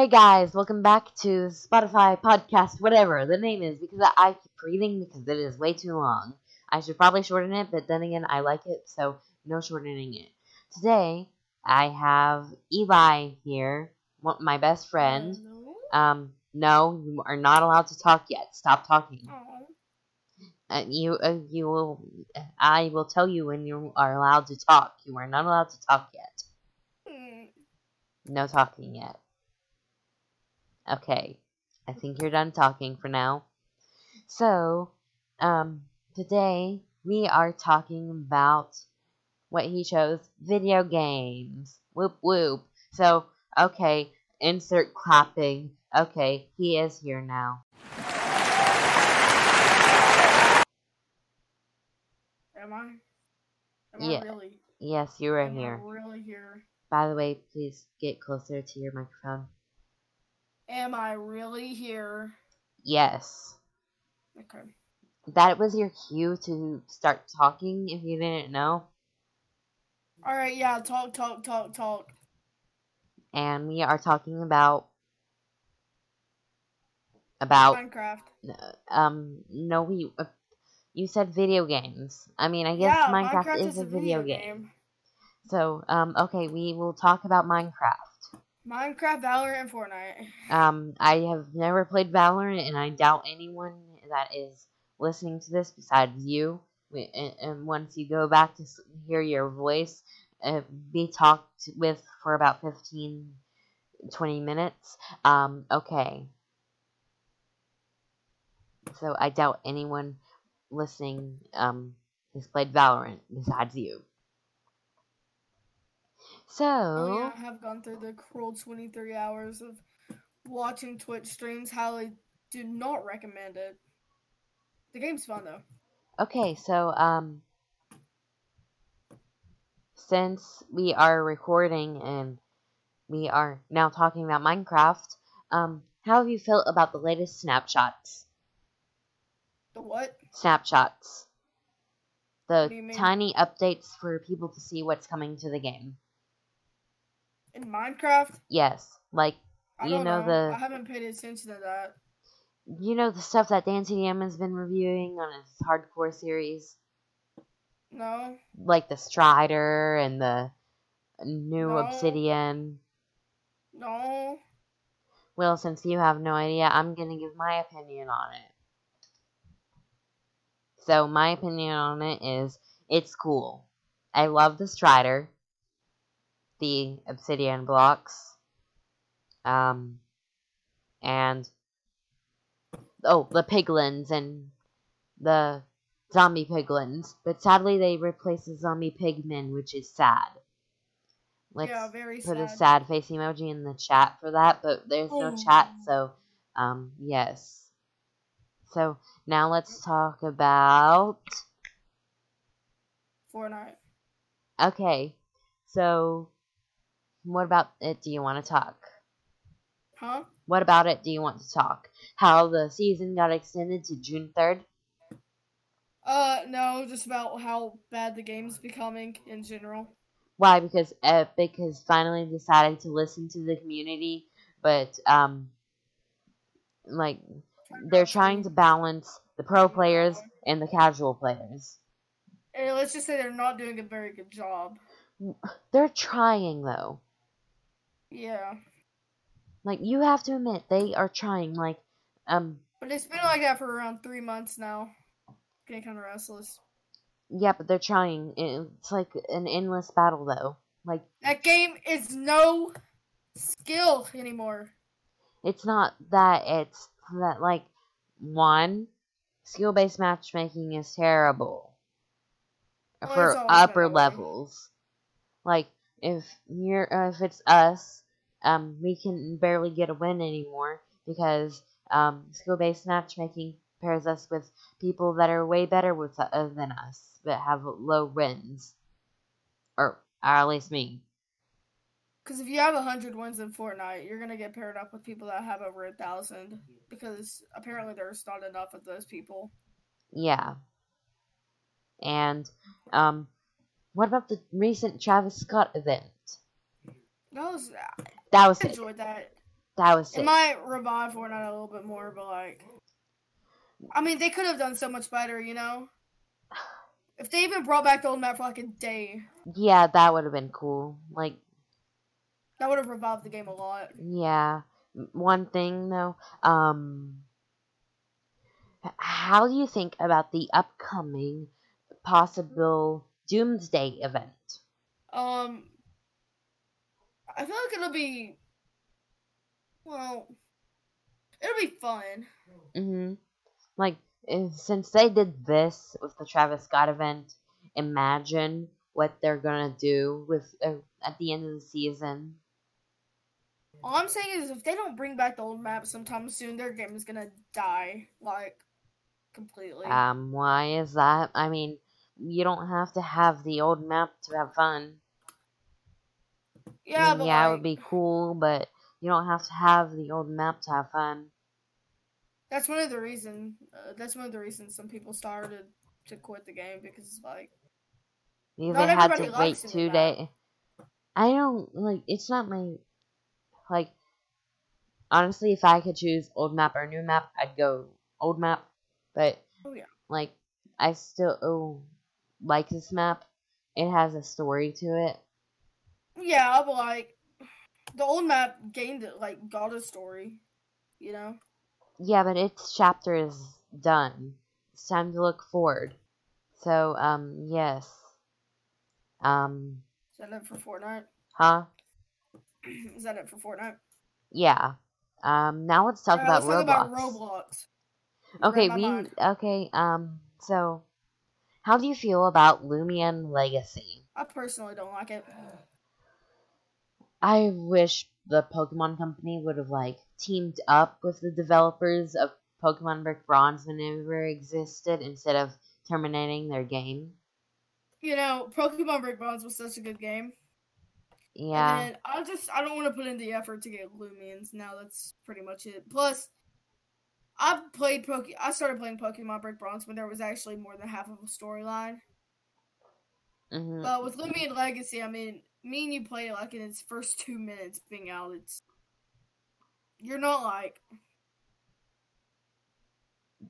Hey guys, welcome back to Spotify podcast, whatever the name is, because I keep reading because it is way too long. I should probably shorten it, but then again, I like it, so no shortening it. Today, I have Eli here, my best friend. Um, no, you are not allowed to talk yet. Stop talking. Uh, you, uh, you will. I will tell you when you are allowed to talk. You are not allowed to talk yet. Hmm. No talking yet. Okay, I think you're done talking for now. So, um, today we are talking about what he chose video games. Whoop whoop. So, okay, insert clapping. Okay, he is here now. Am I? Am Yeah. I really? Yes, you are am here. I really here? By the way, please get closer to your microphone. Am I really here? Yes. Okay. That was your cue to start talking if you didn't know. All right. Yeah. Talk. Talk. Talk. Talk. And we are talking about about Minecraft. um no we uh, you said video games. I mean, I guess yeah, Minecraft, is, a video, game. So, um okay, we will talk about Minecraft. Minecraft, Valorant, and Fortnite. Um I have never played Valorant and I doubt anyone that is listening to this besides you. And, and once you go back to hear your voice uh, be talked with for about 15 20 minutes um okay. So i doubt anyone listening um has played valorant besides you so Oh yeah, I have gone through the cruel 23 hours of watching Twitch streams. Highly do not recommend it. The game's fun though. Okay, so um since we are recording and we are now talking about Minecraft, um how have you felt about the latest snapshots? The what? Snapshots. The tiny updates for people to see what's coming to the game. In Minecraft? Yes, like I You know know. the- I haven't paid attention to that. you know the stuff that Dan TDM has been reviewing on his hardcore series, No. like the Strider and the new No. Obsidian. No. Well, since you have no idea, I'm going to give my opinion on it. So, my opinion on it is it's cool. I love the Strider, the obsidian blocks, um, and oh, the piglins and the zombie piglins. But sadly, they replaced the zombie pigmen, which is sad. Let's yeah, very put sad. a sad face emoji in the chat for that, but there's no Oh. chat, so um yes. So now let's talk about Fortnite. okay. So what about it do you want to talk? Huh? What about it do you want to talk? How the season got extended to June 3rd? Uh, no, just about how bad the game's becoming in general. Why? Because Epic has finally decided to listen to the community, but um like they're trying to balance the pro players and the casual players. Eh, let's just say they're not doing a very good job. They're trying though. Yeah. Like you have to admit they are trying. Like um But it's been like that for around three months now. Getting kind of restless. yeah, but they're trying. It's like an endless battle though. Like That game is no skill anymore. it's not that it's that like one skill based matchmaking is terrible Well, for it's always been upper levels. Like if you're uh, if it's us, um, we can barely get a win anymore because um, skill based matchmaking pairs us with people that are way better with uh, than us but have low wins, or, or at least me. Because if you have a hundred wins in Fortnite, you're gonna get paired up with people that have over a thousand. Because apparently there's not enough of those people. Yeah. And um, what about the recent Travis Scott event? That was That was I it. enjoyed that. That was sick. It might revive Fortnite a little bit more, but like, I mean, they could have done so much better, you know. If they even brought back the old map for like a day, yeah, that would have been cool. Like, that would have revived the game a lot. yeah. One thing though, um, how do you think about the upcoming possible Doomsday event? Um, I feel like it'll be, well, it'll be fun. hmm Like, eh, since they did this with the Travis Scott event, imagine what they're gonna do with uh, at the end of the season. All I'm saying is, if they don't bring back the old map sometime soon, their game is gonna die like completely. Um, why is that? I mean, you don't have to have the old map to have fun. I yeah, mean, but yeah, it would be cool, but you don't have to have the old map to have fun. that's one of the reason. Uh, that's one of the reasons some people started to quit the game because it's like You they had to wait two days. I don't like. It's not my like. Honestly, if I could choose old map or new map, I'd go old map. But Oh, yeah. like, I still oh, like this map. It has a story to it. yeah, but like the old map gained it like got a story, you know. Yeah, but its chapter is done. It's time to look forward. So, um, yes. Um, Is that it for Fortnite? huh? is that it for Fortnite? Yeah. Um, now let's talk Alright, about let's Roblox. talk about Roblox. Okay, we mind. okay. Um, so how do you feel about Loomian Legacy? I personally don't like it. I wish the Pokemon Company would have like teamed up with the developers of Pokemon Brick Bronze when it ever existed instead of terminating their game. You know, Pokemon Brick Bronze was such a good game. Yeah. And I just I don't want to put in the effort to get Loomians. Now that's pretty much it. Plus, I played Poke. I started playing Pokemon Brick Bronze when there was actually more than half of a storyline. hmm But with Loomian Legacy, I mean, me and you play it like in its first two minutes being out. It's you're not like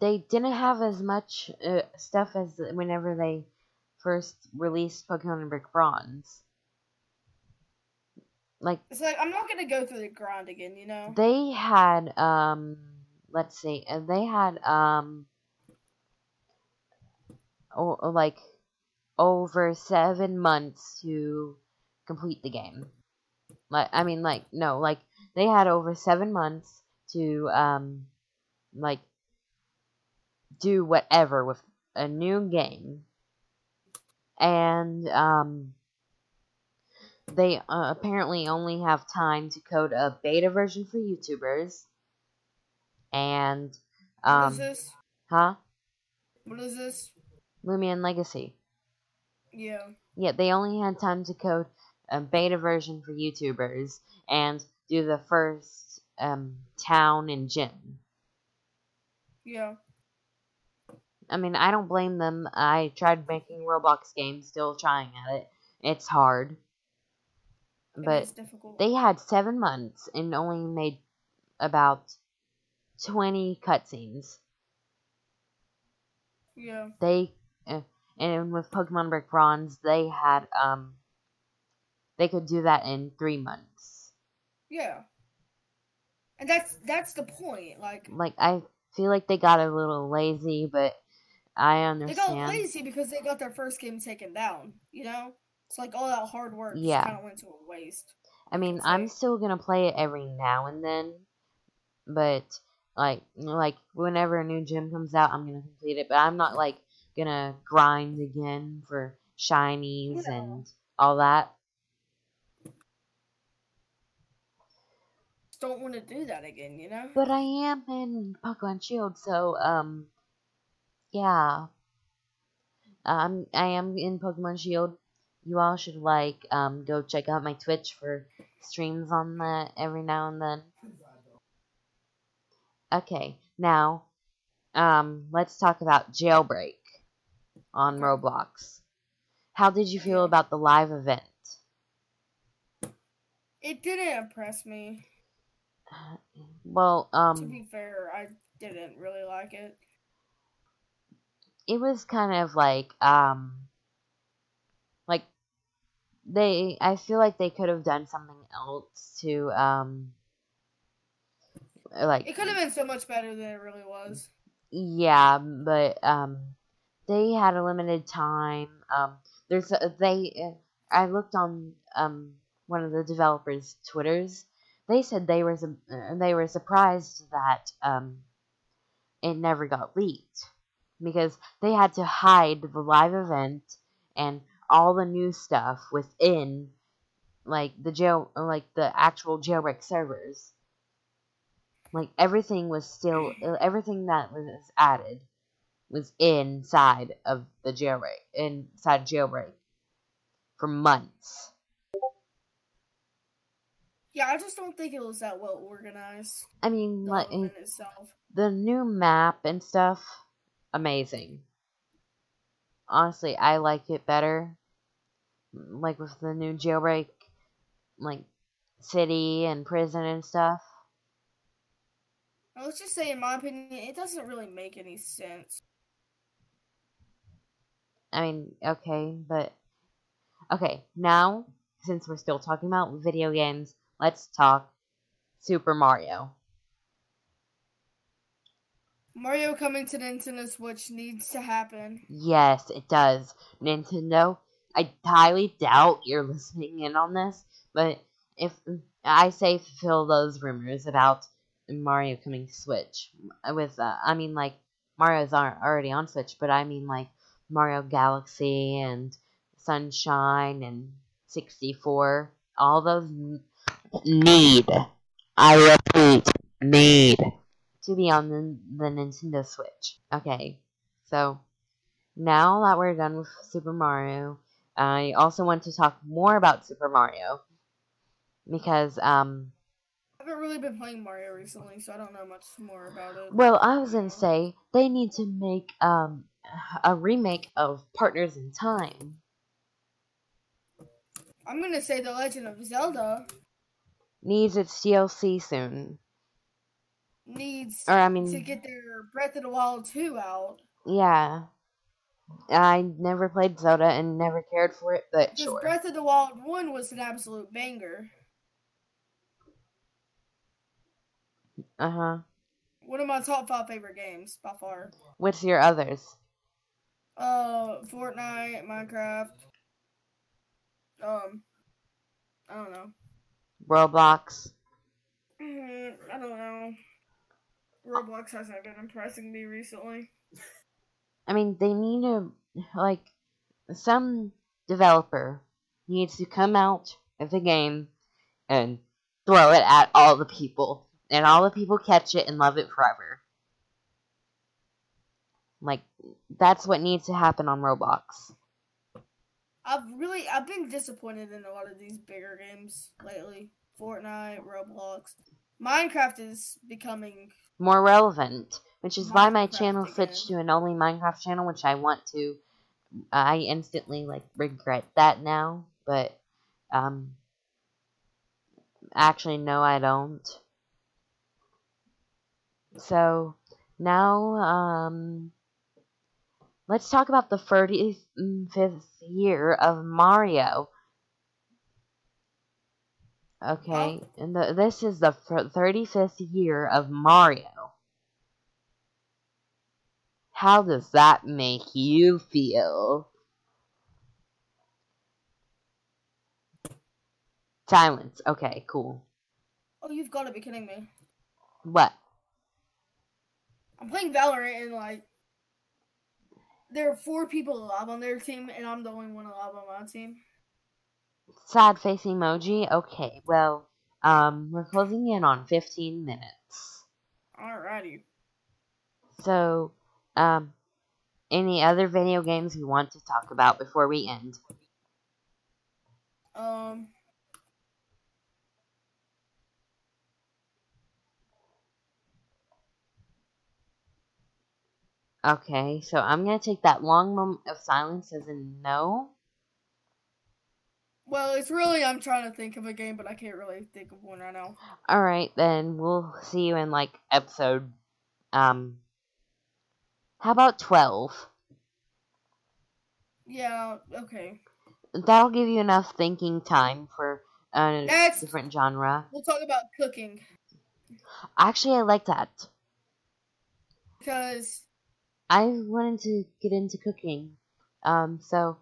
They didn't have as much uh, stuff as whenever they first released Pokemon Brick Bronze. Like it's like I'm not gonna go through the grind again. You know. they had um let's see uh, they had um oh, like over seven months to complete the game like i mean like no like they had over seven months to um like do whatever with a new game and um they uh, apparently only have time to code a beta version for YouTubers. And what um is this? huh? What is this? Loomian Legacy. Yeah. Yeah, they only had time to code a beta version for YouTubers and do the first um town and gym. Yeah. I mean, I don't blame them. I tried making Roblox games, still trying at it. It's hard. But they had seven months and only made about 20 cutscenes. yeah. They uh, and with Pokemon Brick Bronze, they had um they could do that in three months. Yeah. And that's that's the point. Like Like I feel like they got a little lazy, but I understand. they got lazy because they got their first game taken down. You know, it's like all that hard work Yeah. kind of went to a waste. I mean, I'm still gonna play it every now and then, but like like whenever a new gym comes out, I'm gonna complete it. But I'm not like gonna grind again for shinies No. and all that. Don't want to do that again. You know. But I am in Pokemon Shield, so um, yeah. Um, I am in Pokemon Shield. You all should like um go check out my Twitch for streams on that every now and then. Okay, now, um, let's talk about Jailbreak on Roblox. How did you feel about the live event? It didn't impress me. Well, um, To be fair, I didn't really like it. it was kind of like um, like they. I feel like they could have done something else to um, like It could have been so much better than it really was. Yeah, but um, they had a limited time. Um, there's a, they. uh, I looked on um one of the developers' twitters. They said they were uh, they were surprised that um it never got leaked because they had to hide the live event and all the new stuff within like the jail like the actual jailbreak servers like everything was still mm. uh, everything that was added was inside of the jailbreak inside jailbreak for months Yeah, I just don't think it was that well organized. i mean The like itself. the new map and stuff amazing honestly i like it better like with the new jailbreak like city and prison and stuff let's just say, in my opinion, it doesn't really make any sense. I mean, okay, but okay, now since we're still talking about video games, let's talk Super Mario. Mario coming to Nintendo Switch needs to happen. Yes, it does. Nintendo, I highly doubt you're listening in on this, but if I say fulfill those rumors about Mario coming to Switch. With uh, I mean like Mario's already on Switch, but I mean like Mario Galaxy and Sunshine and 64, all those need. I repeat, need. To be on the, the Nintendo Switch. Okay, so now that we're done with Super Mario, I also want to talk more about Super Mario. Because, um, haven't really been playing Mario recently, so I don't know much more about it. well, I was gonna say they need to make um a remake of Partners in Time. I'm gonna say The Legend of Zelda Needs its DLC soon, needs or I mean to get their Breath of the Wild 2 out. yeah. I never played Zelda and never cared for it, but sure. Breath of the Wild 1 was an absolute banger. Uh huh. One of my top five favorite games by far. What's your others? Uh, Fortnite, Minecraft. Um, I don't know. Roblox. Mm, I don't know. Roblox hasn't been impressing me recently. I mean, they need to like some developer needs to come out of the game and throw it at all the people, and all the people catch it and love it forever. Like that's what needs to happen on Roblox. I've really I've been disappointed in a lot of these bigger games lately. Fortnite, Roblox, Minecraft is becoming More relevant, which is why my channel again. switched to an only Minecraft channel, which I want to. I instantly like regret that now, but um, actually no, I don't. So now, um, let's talk about the 35th year of Mario. Okay, and the, this is the 35th year of Mario. How does that make you feel? Silence. Okay, cool. Oh, you've got to be kidding me! What? I'm playing Valorant and like there are four people alive on their team, and I'm the only one alive on my team. Sad face emoji? Okay, well, um, we're closing in on 15 minutes. Alrighty. So, um, any other video games we want to talk about before we end? Um. Okay, so I'm gonna take that long moment of silence as a no. Well, it's really I'm trying to think of a game, but I can't really think of one right now. All right, then we'll see you in like episode. Um. How about twelve? Yeah. Okay. That'll give you enough thinking time for a Next. different genre. We'll talk about cooking Actually, I like that. because I wanted to get into cooking. Um. So.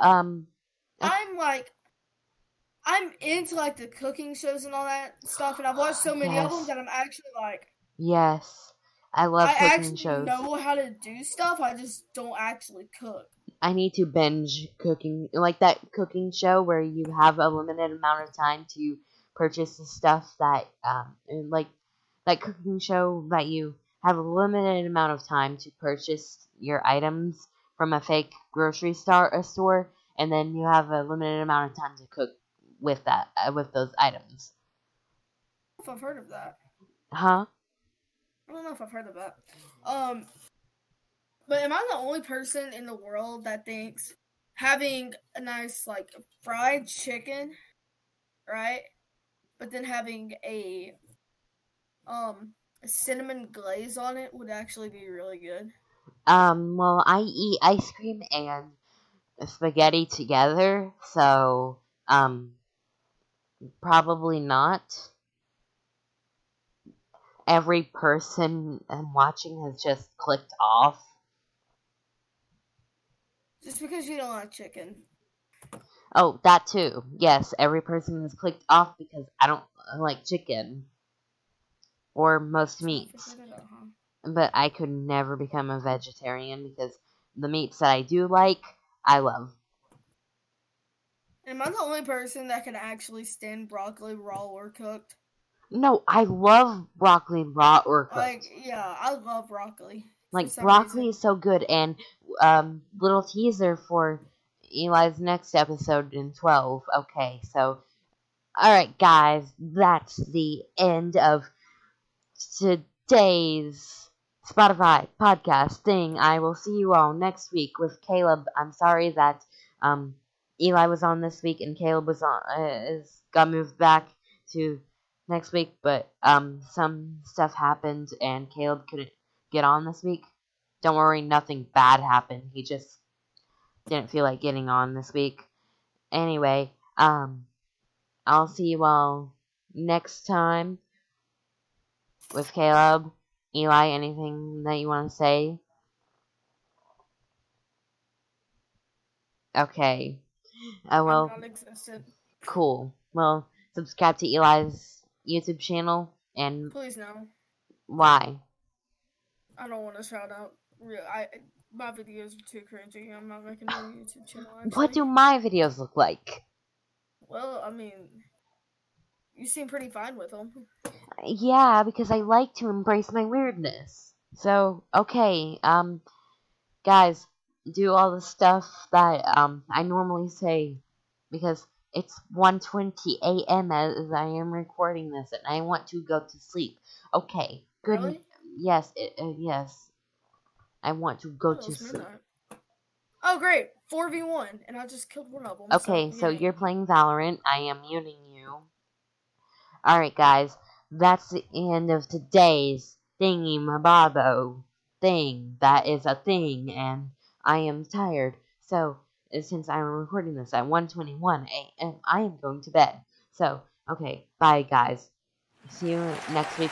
Um. I'm like. I'm into like the cooking shows and all that stuff, and I've watched so many of them that I'm actually like Yes. I love I cooking actually shows. know how to do stuff. I just don't actually cook. I need to binge cooking, like that cooking show where you have a limited amount of time to purchase the stuff that, um, like that cooking show that you have a limited amount of time to purchase your items from a fake grocery store, a store, and then you have a limited amount of time to cook with that, uh, with those items. If I've heard of that, Huh? I don't know if I've heard of that. Um, but am I the only person in the world that thinks having a nice like fried chicken, right? But then having a um a cinnamon glaze on it would actually be really good. Um, well, I eat ice cream and spaghetti together, so, um, probably not. Every person I'm watching has just clicked off. Just because you don't like chicken. Oh, that too. Yes, every person has clicked off because I don't like chicken. Or most meats. Figured it out, huh? But I could never become a vegetarian because the meats that I do like, I love. Am I the only person that can actually stand broccoli raw or cooked? No, I love broccoli raw or cooked. Like, yeah, I love broccoli. Like broccoli reason. is so good, and um, little teaser for Eli's next episode in twelve. Okay, so all right, guys, that's the end of today's Spotify podcast thing. I will see you all next week with Caleb. I'm sorry that um, Eli was on this week and Caleb was on uh, is got moved back to next week, but um, some stuff happened and Caleb couldn't get on this week. Don't worry, nothing bad happened. He just didn't feel like getting on this week. Anyway, um, I'll see you all next time with Caleb. Eli, anything that you want to say? Okay. Oh, well, cool. Well, subscribe to Eli's YouTube channel and Please no. why? I don't want to shout out. Real, I my videos are too cringy. I'm not making a YouTube channel. Actually. What do my videos look like? Well, I mean, you seem pretty fine with them. Yeah, because I like to embrace my weirdness. So, okay, um, guys, do all the stuff that um I normally say because it's 1:20 a.m. as I am recording this, and I want to go to sleep. Okay, good. Really? Yes, it, uh, yes. I want to go Oh, to sleep. midnight. Oh, great. 4v1, and I just killed one of them. Okay, so yay. you're playing Valorant. I am muting you. Alright, guys. That's the end of today's Thingy Mababo thing. That is a thing, and I am tired. So, uh, since I'm recording this at 1.21 a.m., I am going to bed. So, okay, bye, guys. See you next week.